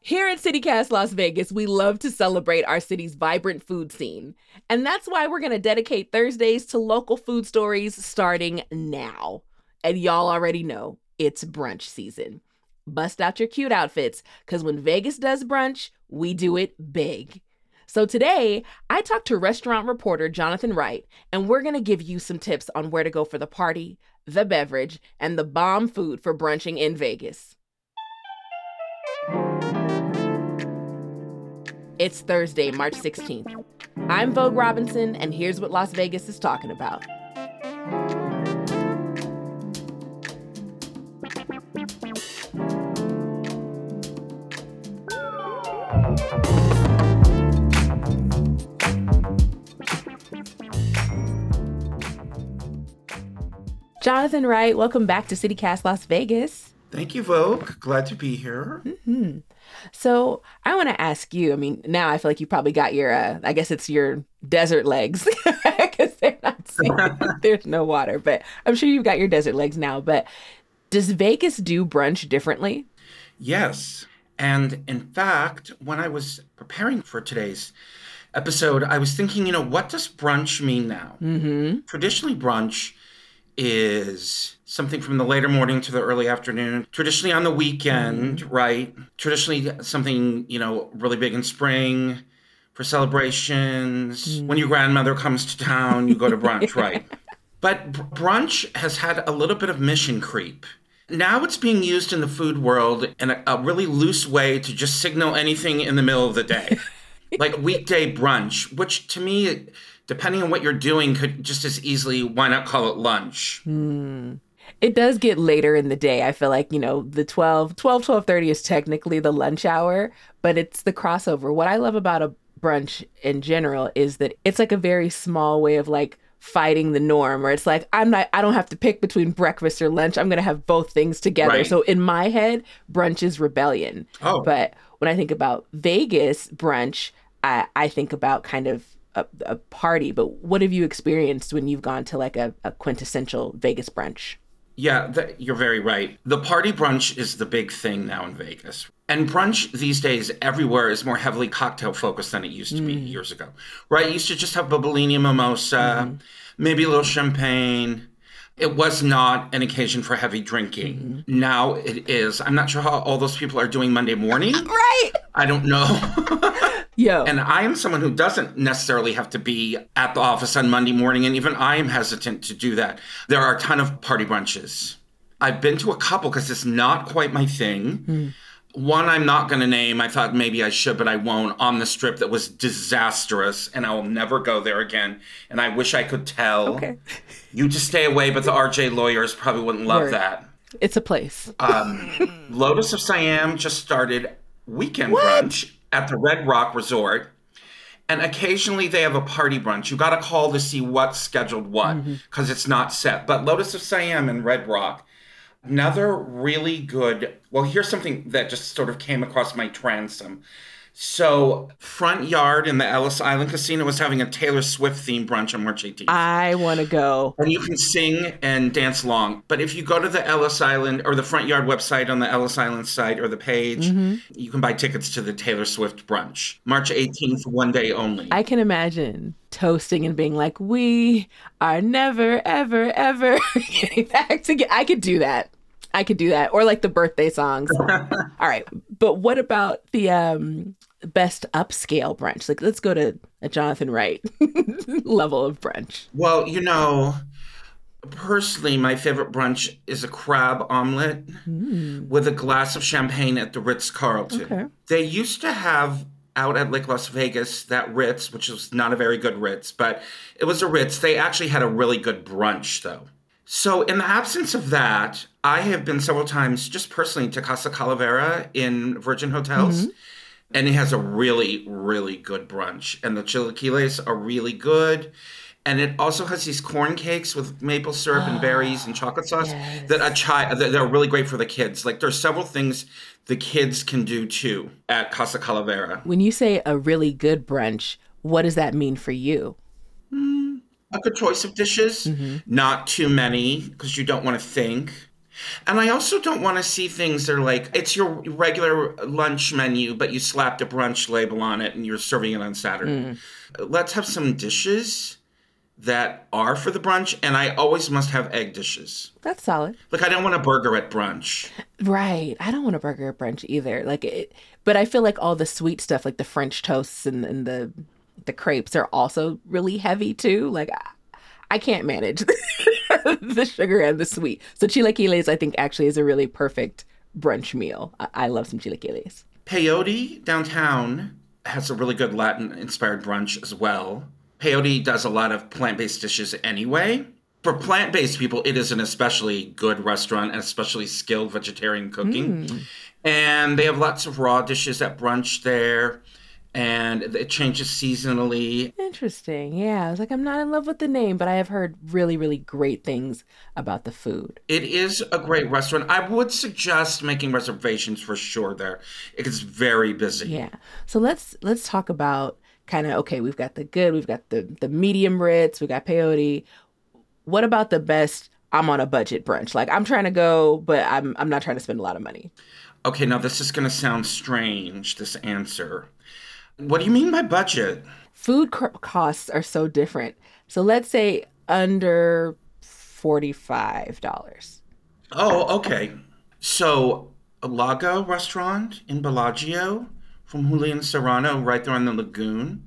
Here at CityCast Las Vegas, we love to celebrate our city's vibrant food scene. And that's why we're going to dedicate Thursdays to local food stories starting now. And y'all already know it's brunch season. Bust out your cute outfits, because when Vegas does brunch, we do it big. So today, I talked to restaurant reporter Johnathan Wright, and we're going to give you some tips on where to go for the party, the beverage, and the bomb food for brunching in Vegas. It's Thursday, March 16th. I'm Vogue Robinson, and here's what Las Vegas is talking about. Johnathan Wright, welcome back to CityCast Las Vegas. Thank you, Vogue. Glad to be here. Mm-hmm. So I want to ask you. I mean, now I feel like you probably got your. Uh, I guess it's your desert legs because they're not. There's no water, but I'm sure you've got your desert legs now. But does Vegas do brunch differently? Yes, and in fact, when I was preparing for today's episode, I was thinking, you know, what does brunch mean now? Mm-hmm. Traditionally, brunch is something from the later morning to the early afternoon, traditionally on the weekend, mm. right? Traditionally something, you know, really big in spring for celebrations. Mm. When your grandmother comes to town, you go to brunch, right? But brunch has had a little bit of mission creep. Now it's being used in the food world in a, a really loose way to just signal anything in the middle of the day. like weekday brunch, which to me depending on what you're doing, could just as easily, why not call it lunch? Hmm. It does get later in the day. I feel like, you know, the 12, 12, 12.30 is technically the lunch hour, but it's the crossover. What I love about a brunch in general is that it's like a very small way of like fighting the norm where it's like i'm not i don't have to pick between breakfast or lunch i'm gonna have both things together right. so in my head brunch is rebellion oh. but when i think about vegas brunch i i think about kind of a, a party, but what have you experienced when you've gone to like a, a quintessential Vegas brunch? Yeah, you're very right. The party brunch is the big thing now in Vegas. And brunch these days everywhere is more heavily cocktail focused than it used to mm. be years ago. Right? You used to just have a Bellini mimosa, mm. maybe a little champagne. It was not an occasion for heavy drinking. Mm-hmm. Now it is. I'm not sure how all those people are doing Monday morning. right. I don't know. Yo. And I am someone who doesn't necessarily have to be at the office on Monday morning, and even I am hesitant to do that. There are a ton of party brunches. I've been to a couple because it's not quite my thing. Mm. One I'm not going to name. I thought maybe I should, but I won't. On the strip that was disastrous, and I will never go there again. And I wish I could tell okay. you to stay away, but the RJ lawyers probably wouldn't love Word. that. It's a place. Um, Lotus of Siam just started weekend what? brunch at the Red Rock Resort. And occasionally they have a party brunch. You got to call to see what's scheduled what because mm-hmm. it's not set. But Lotus of Siam and Red Rock, another really good. Well, here's something that just sort of came across my transom. So, Front Yard in the Ellis Island Casino was having a Taylor Swift themed brunch on March 18th. I want to go. And you can sing and dance along. But if you go to the Ellis Island or the Front Yard website on the Ellis Island site or the page, mm-hmm. you can buy tickets to the Taylor Swift brunch. March 18th, one day only. I can imagine toasting and being like, we are never, ever, ever getting back together. I could do that. I could do that. Or like the birthday songs. All right. But what about the um best upscale brunch? Like, let's go to a Johnathan Wright level of brunch. Well, you know, personally, my favorite brunch is a crab omelet mm. with a glass of champagne at the Ritz Carlton. Okay. They used to have out at Lake Las Vegas that Ritz, which was not a very good Ritz, but it was a Ritz. They actually had a really good brunch, though. So, in the absence of that, I have been several times just personally to Casa Calavera in Virgin Hotels. Mm-hmm. And it has a really, really good brunch. And the chilaquiles are really good. And it also has these corn cakes with maple syrup and berries and chocolate sauce yes. that a child that are really great for the kids. Like there's several things the kids can do too at Casa Calavera. When you say a really good brunch, what does that mean for you? A good choice of dishes, Mm-hmm. not too many because you don't want to think. And I also don't want to see things that are like it's your regular lunch menu, but you slapped a brunch label on it and you're serving it on Saturday. Mm. Let's have some dishes that are for the brunch, and I always must have egg dishes. That's solid. Like I don't want a burger at brunch. Right. I don't want a burger at brunch either. Like it, but I feel like all the sweet stuff, like the French toasts and, and the the crepes, are also really heavy too. Like I, I can't manage the sugar and the sweet. So chilaquiles, I think, actually is a really perfect brunch meal. I, I love some chilaquiles. Peyote downtown has a really good Latin inspired brunch as well. Peyote does a lot of plant based dishes anyway. For plant based people, it is an especially good restaurant and especially skilled vegetarian cooking. Hmm. And they have lots of raw dishes at brunch there. And it changes seasonally. Interesting. Yeah. I was like, I'm not in love with the name, but I have heard really, really great things about the food. It is a great restaurant. I would suggest making reservations for sure there. It's very busy. Yeah. So let's let's talk about kind of okay, we've got the good, we've got the the medium Ritz, we've got peyote. What about the best I'm on a budget brunch? Like I'm trying to go, but I'm I'm not trying to spend a lot of money. Okay, now this is going to sound strange, this answer. What do you mean by budget? Food co- costs are so different. So let's say under $45. Oh, okay. So, a Lago restaurant in Bellagio from Julian Serrano, right there on the lagoon.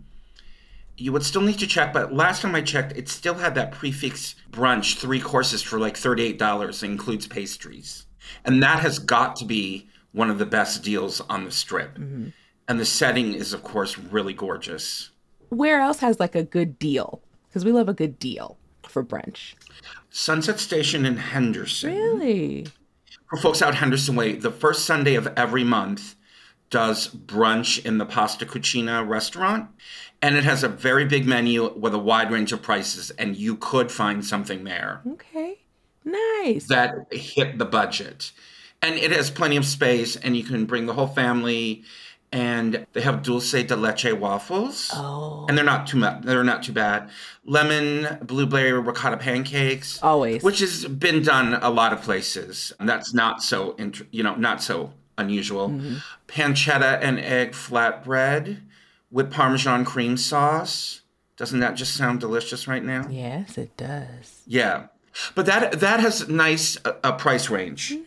You would still need to check, but last time I checked, it still had that prix fixe brunch, three courses for like $38. Includes pastries. And that has got to be one of the best deals on the strip. Mm-hmm. And the setting is, of course, really gorgeous. Where else has like a good deal? Because we love a good deal for brunch. Sunset Station in Henderson. Really? For folks out Henderson Way, the first Sunday of every month does brunch in the Pasta Cucina restaurant. And it has a very big menu with a wide range of prices, and you could find something there Okay. Nice. that hit the budget. And it has plenty of space, and you can bring the whole family. And they have dulce de leche waffles. oh. and they're not too much. They're not too bad. Lemon blueberry ricotta pancakes, Always. which has been done a lot of places. And that's not so, int- you know, not so unusual. Mm-hmm. Pancetta and egg flatbread with Parmesan cream sauce. Doesn't that just sound delicious right now? Yes, it does. Yeah, but that that has nice uh, a price range,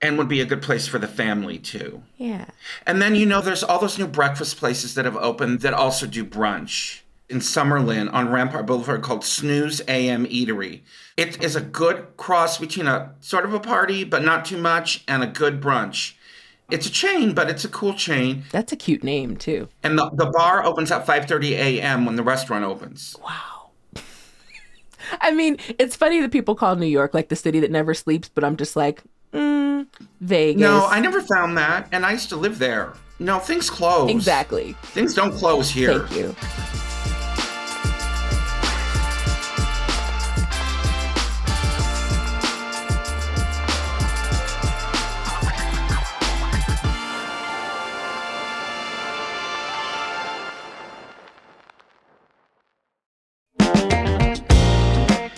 and would be a good place for the family too. Yeah. And then, you know, there's all those new breakfast places that have opened that also do brunch in Summerlin on Rampart Boulevard called Snooze AM Eatery. It is a good cross between a sort of a party, but not too much, and a good brunch. It's a chain, but it's a cool chain. That's a cute name too. And the, the bar opens at 5.30 a.m. when the restaurant opens. Wow. I mean, it's funny that people call New York like the city that never sleeps, but I'm just like, mm, Vegas. No, I never found that, and I used to live there. No, things close. Exactly. Things don't close here. Thank you.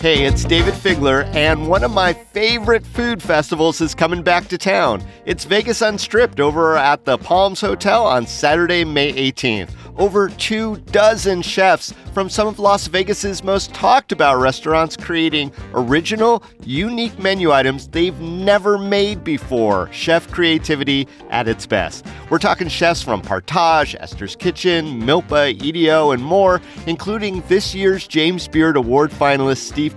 Hey, it's Dayvid Figler, and one of my favorite food festivals is coming back to town. It's Vegas Unstripped over at the Palms Hotel on Saturday, May 18th. Over two dozen chefs from some of Las Vegas's most talked about restaurants creating original, unique menu items they've never made before. Chef creativity at its best. We're talking chefs from Partage, Esther's Kitchen, Milpa, EDO, and more, including this year's James Beard Award finalist Steve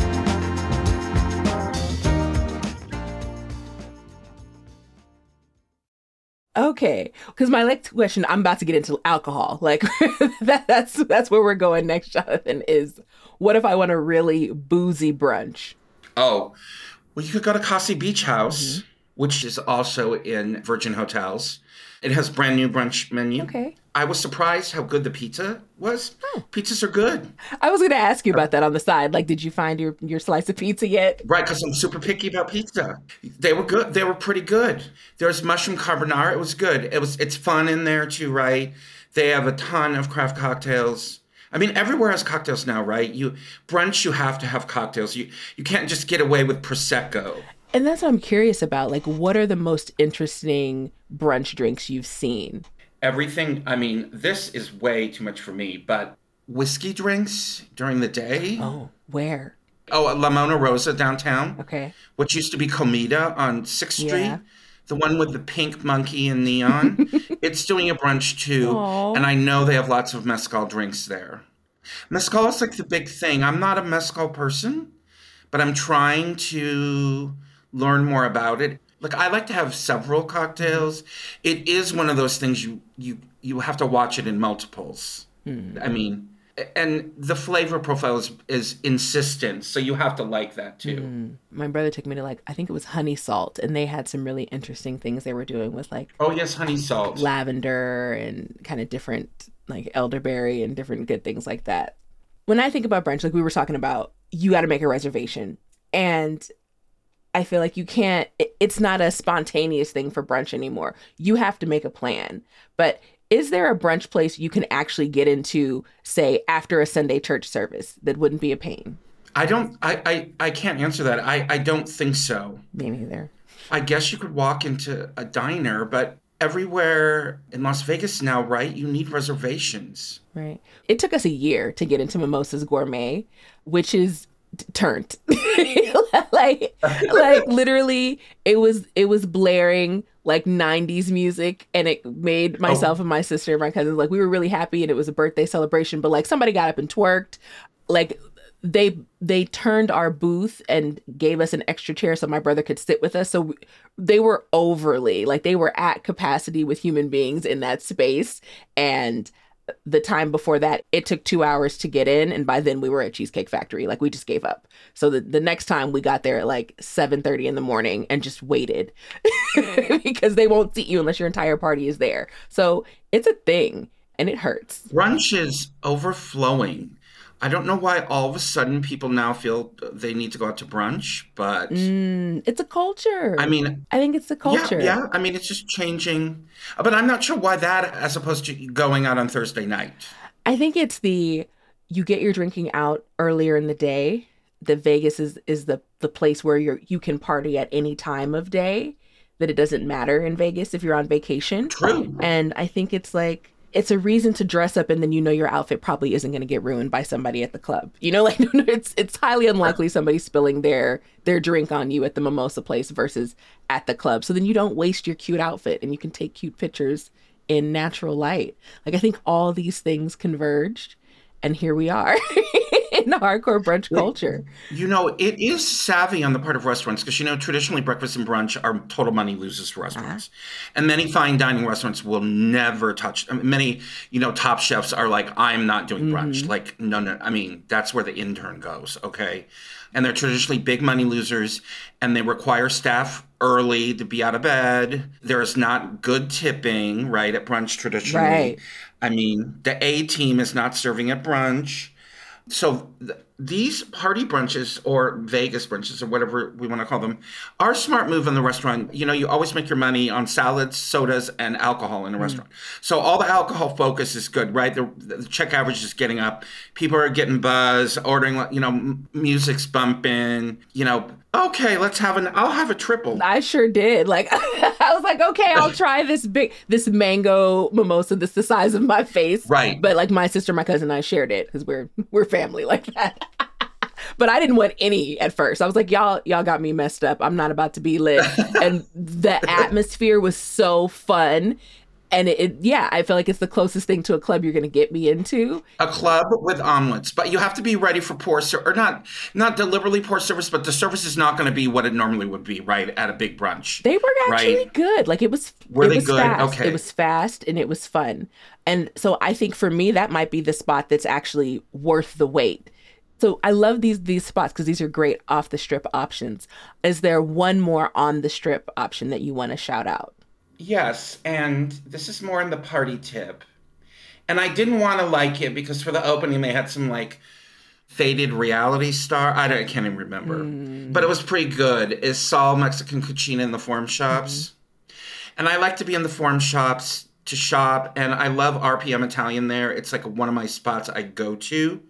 Okay, because my next question, I'm about to get into alcohol. Like that, that's that's where we're going next, Johnathan. Is what if I want a really boozy brunch? Oh, well, you could go to Kassi Beach House, mm-hmm. which is also in Virgin Hotels. It has brand new brunch menu. Okay. I was surprised how good the pizza was. Oh. Pizzas are good. I was going to ask you about that on the side. Like, did you find your, your slice of pizza yet? Right, because I'm super picky about pizza. They were good. They were pretty good. There's mushroom carbonara. It was good. It was. It's fun in there too, right? They have a ton of craft cocktails. I mean, everywhere has cocktails now, right? You brunch, you have to have cocktails. You you can't just get away with prosecco. And that's what I'm curious about. Like, what are the most interesting brunch drinks you've seen? Everything. I mean, this is way too much for me, but whiskey drinks during the day. Oh, where? Oh, La Mona Rosa downtown. Okay. Which used to be Comida on 6th Street. Yeah. The one with the pink monkey and neon. it's doing a brunch too. Aww. And I know they have lots of mezcal drinks there. Mezcal is like the big thing. I'm not a mezcal person, but I'm trying to learn more about it. Like I like to have several cocktails. It is one of those things you you you have to watch it in multiples. Mm. I mean, and the flavor profile is, is insistent, so you have to like that too. Mm. My brother took me to like I think it was honey salt, and they had some really interesting things they were doing with like oh yes, honey salt, lavender, and kind of different like elderberry and different good things like that. When I think about brunch, like we were talking about, you got to make a reservation, and I feel like you can't, it's not a spontaneous thing for brunch anymore. You have to make a plan. But is there a brunch place you can actually get into, say, after a Sunday church service that wouldn't be a pain? I don't, I, I, I can't answer that. I, I don't think so. Me neither. I guess you could walk into a diner, but everywhere in Las Vegas now, right? You need reservations. Right. It took us a year to get into Mimosas Gourmet, which is turned. Like like literally it was it was blaring like 90s music and it made oh. myself oh. and my sister and my cousins like we were really happy and it was a birthday celebration but like somebody got up and twerked. Like they they turned our booth and gave us an extra chair so my brother could sit with us. So we, they were overly like they were at capacity with human beings in that space and the time before that it took two hours to get in and by then we were at cheesecake factory. Like we just gave up. So the, the next time we got there at like 7.30 in the morning and just waited because they won't seat you unless your entire party is there. So it's a thing and it hurts. Brunch is overflowing I don't know why all of a sudden people now feel they need to go out to brunch, but mm, it's a culture. I mean, I think it's a culture. Yeah, yeah, I mean, it's just changing, but I'm not sure why that, as opposed to going out on Thursday night. I think it's the you get your drinking out earlier in the day. The Vegas is is the the place where you're you can party at any time of day. That it doesn't matter in Vegas if you're on vacation. True. And I think it's like it's a reason to dress up and then you know your outfit probably isn't going to get ruined by somebody at the club. You know, like it's it's highly unlikely somebody spilling their their drink on you at the mimosa place versus at the club. So then you don't waste your cute outfit and you can take cute pictures in natural light. Like I think all these things converged and here we are. in hardcore brunch culture. You know, it is savvy on the part of restaurants because you know traditionally breakfast and brunch are total money losers for restaurants, uh-huh. and many fine dining restaurants will never touch. I mean, many you know top chefs are like, I'm not doing brunch. Mm-hmm. Like, no, no. I mean, that's where the intern goes. Okay, and they're traditionally big money losers, and they require staff early to be out of bed. There's not good tipping, right, at brunch traditionally. Right. I mean, the A team is not serving at brunch so th- these party brunches or Vegas brunches or whatever we want to call them are a smart move in the restaurant. You know, you always make your money on salads, sodas, and alcohol in a mm. restaurant. So all the alcohol focus is good, right? The, the check average is getting up. People are getting buzz, ordering, you know, m- music's bumping. You know, okay, let's have an. I'll have a triple. I sure did. Like I was like, okay, I'll try this big this mango mimosa that's the size of my face. Right. But like my sister, my cousin, and I shared it because we're we're family like that. but I didn't want any at first. I was like, y'all, y'all got me messed up. I'm not about to be lit. and the atmosphere was so fun. And it, it, yeah, I feel like it's the closest thing to a club you're going to get me into. A club with omelets, but you have to be ready for poor service, or not, not deliberately poor service, but the service is not going to be what it normally would be, right, at a big brunch. They were actually Right. good. Like it was, Were it they was good? fast. Okay. It was fast and it was fun. And so I think for me, that might be the spot that's actually worth the wait. So I love these these spots because these are great off the strip options. Is there one more on the strip option that you want to shout out? Yes, and this is more in the party tip. And I didn't want to like it because for the opening they had some like faded reality star. I don't I can't even remember. Hmm. But it was pretty good. Is Saul Mexican Cucina in the Forum Shops. Mm-hmm. And I like to be in the Forum Shops to shop and I love RPM Italian there. It's like one of my spots I go to.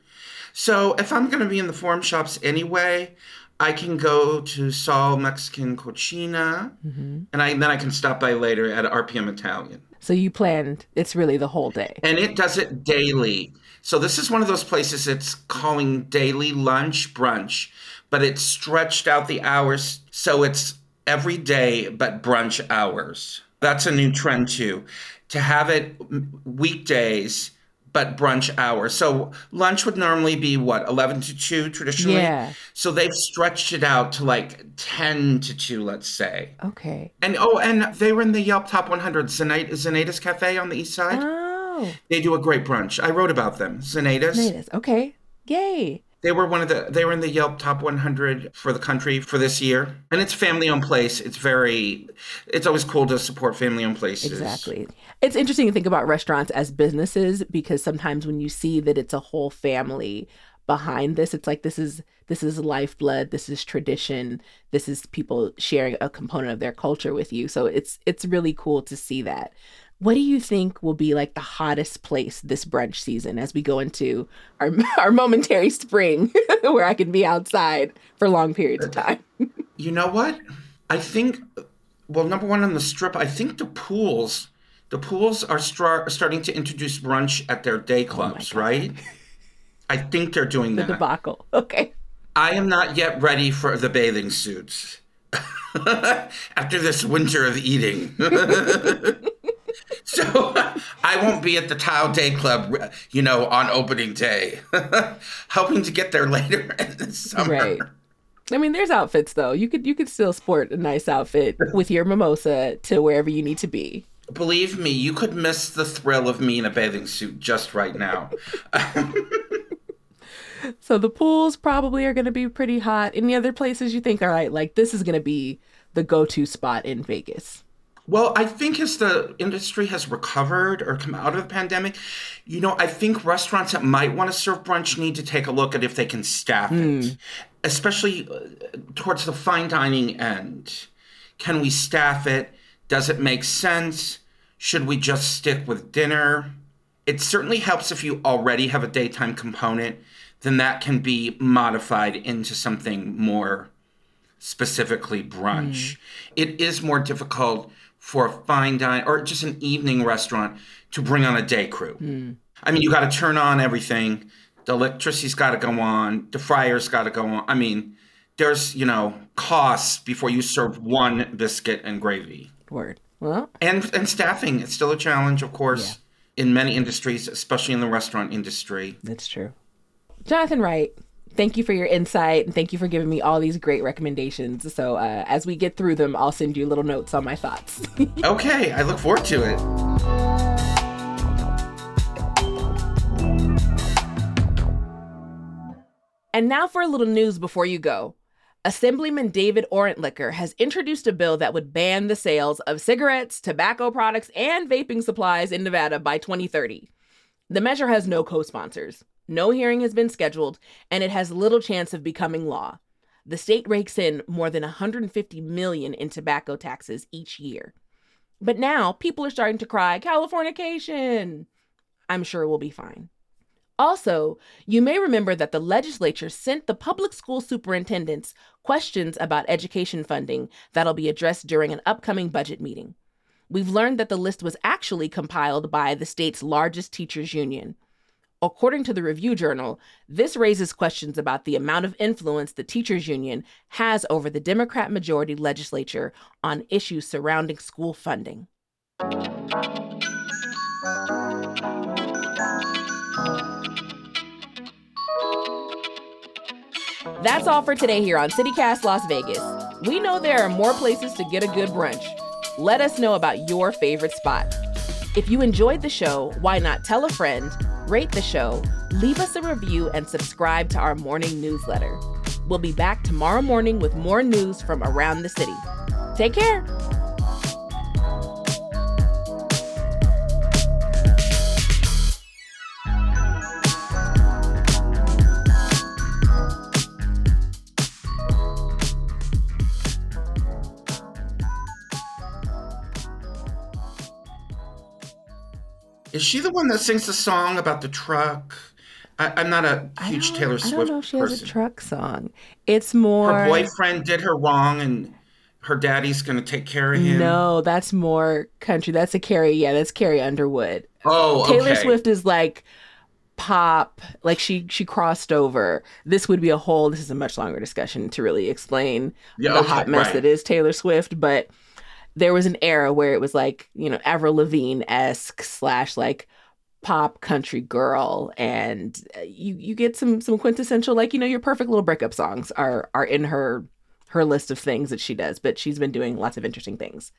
So if I'm going to be in the Forum Shops anyway, I can go to Saul Mexican Cucina, mm-hmm. and I then I can stop by later at RPM Italian. So you planned it's really the whole day. And it does it daily. So this is one of those places it's calling daily lunch brunch, but it's stretched out the hours so it's every day but brunch hours. That's a new trend too. To have it weekdays but brunch hours. So lunch would normally be what, 11 to 2 traditionally? Yeah. So they've stretched it out to like 10 to 2, let's say. Okay. And oh, and they were in the Yelp Top 100, Zenait- Zenaida's Cafe on the east side. Oh, They do a great brunch. I wrote about them. Zenaida's. Natus. Okay. Yay. They were one of the. They were in the Yelp Top 100 for the country for this year, and it's family-owned place. It's very. It's always cool to support family-owned places. Exactly. It's interesting to think about restaurants as businesses because sometimes when you see that it's a whole family behind this, it's like this is this is lifeblood, this is tradition, this is people sharing a component of their culture with you. So it's it's really cool to see that. What do you think will be like the hottest place this brunch season as we go into our our momentary spring where I can be outside for long periods of time? You know what? I think. Well, number one on the strip, I think the pools. The pools are stra- starting to introduce brunch at their day oh clubs, right? I think they're doing The that. debacle. Okay. I am not yet ready for the bathing suits. After this winter of eating. I won't be at the Tao Day Club, uh, you know, on opening day. Hoping to get there later in the summer. Right. I mean, there's outfits though. You could you could still sport a nice outfit with your mimosa to wherever you need to be. Believe me, you could miss the thrill of me in a bathing suit just right now. So the pools probably are going to be pretty hot. Any other places you think, all right, like this is going to be the go-to spot in Vegas? Well, I think as the industry has recovered or come out of the pandemic, you know, I think restaurants that might want to serve brunch need to take a look at if they can staff it, especially uh, towards the fine dining end. Can we staff it? Does it make sense? Should we just stick with dinner? It certainly helps if you already have a daytime component, then that can be modified into something more specifically brunch. It is more difficult for a fine dine or just an evening restaurant to bring on a day crew. Hmm. I mean, you got to turn on everything. The electricity's got to go on. The fryer's got to go on. I mean, there's, you know, costs before you serve one biscuit and gravy. Word. Well, And and staffing, it's still a challenge, of course, in many industries, especially in the restaurant industry. that's true. Johnathan Wright, thank you for your insight and thank you for giving me all these great recommendations. So uh, as we get through them, I'll send you little notes on my thoughts. Okay, I look forward to it. And now for a little news before you go. Assemblyman David Orentlicher has introduced a bill that would ban the sales of cigarettes, tobacco products, and vaping supplies in Nevada by 2030. The measure has no co sponsors. No hearing has been scheduled, and it has little chance of becoming law. The state rakes in more than 150 million in tobacco taxes each year. But now people are starting to cry, Californication. I'm sure we'll be fine. Also, you may remember that the legislature sent the public school superintendents questions about education funding that'll be addressed during an upcoming budget meeting. We've learned that the list was actually compiled by the state's largest teachers union. According to the Review Journal, this raises questions about the amount of influence the teachers union has over the Democrat majority legislature on issues surrounding school funding. That's all for today here on CityCast Las Vegas. We know there are more places to get a good brunch. Let us know about your favorite spot. If you enjoyed the show, why not tell a friend, rate the show, leave us a review, and subscribe to our morning newsletter. We'll be back tomorrow morning with more news from around the city. Take care. She the one that sings the song about the truck? I, am not a huge Taylor Swift person. I don't know if she person. has a truck song. It's more her boyfriend did her wrong, and her daddy's going to take care of him. No, that's more country. That's a Carrie. Yeah, that's Carrie Underwood. Oh, Taylor okay. Swift is like pop. Like she she crossed over. This would be a whole. This is a much longer discussion to really explain yeah, the okay, hot mess right. that is Taylor Swift, but there was an era where it was like, you know, Avril Lavigne esque slash like pop country girl. And uh, you you get some some quintessential like you know your perfect little breakup songs are are in her her list of things that she does. But she's been doing lots of interesting things